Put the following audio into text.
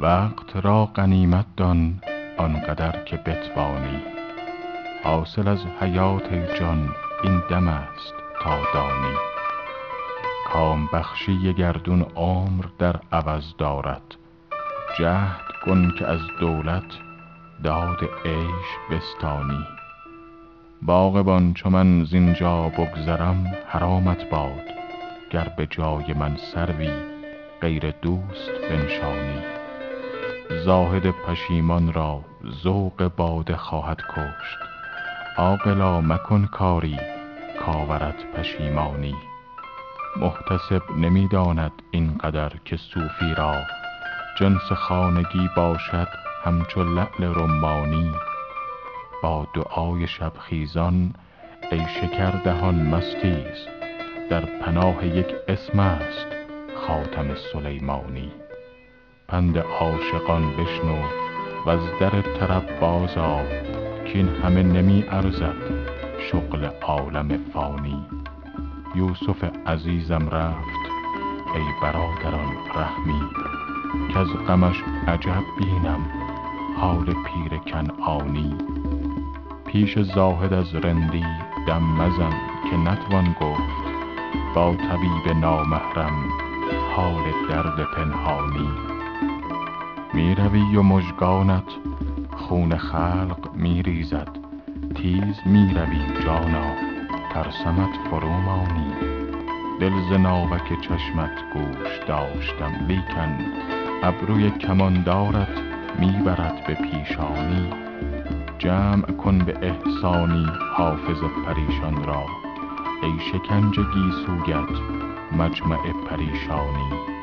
وقت را غنیمت دان آنقدر که بتوانی. حاصل از حیات جان این دم است تا دانی. کام بخشی گردون عمر در عوض دارد. جهد کن که از دولت داد عیش بستانی. باغبان چو من زین جا بگذرم حرامت باد گر به جای من سروی غیر دوست بنشانی. زاهد پشیمان را ذوق باده خواهد کشت. عاقلا مکن کاری کآورد پشیمانی. محتسب نمی داند این قدر که صوفی را. جنس خانگی باشد همچو لعل رمانی. با دعای شبخیزان ای شکردهان مستیز. در پناه یک اسم است خاتم سلیمانی. پند عاشقان بشنو وز در طرب بازآ کاین همه نمی ارزد شغل عالم فانی. یوسف عزیزم رفت ای برادران رحمی کز غمش عجب بینم حال پیر کنعانی. پیش زاهد از رندی دم مزن که نتوان گفت با طبیب نامحرم حال درد پنهانی. می روی و مژگانت خون خلق می ریزد تیز می روی جانا ترسمت فرومانی دل ز ناوک چشمت گوش داشتم لیکن ابروی کماندارت می برد به پیشانی. جمع کن به احسانی حافظ پریشان را. ای شکنج گیسویت مجمع پریشانی.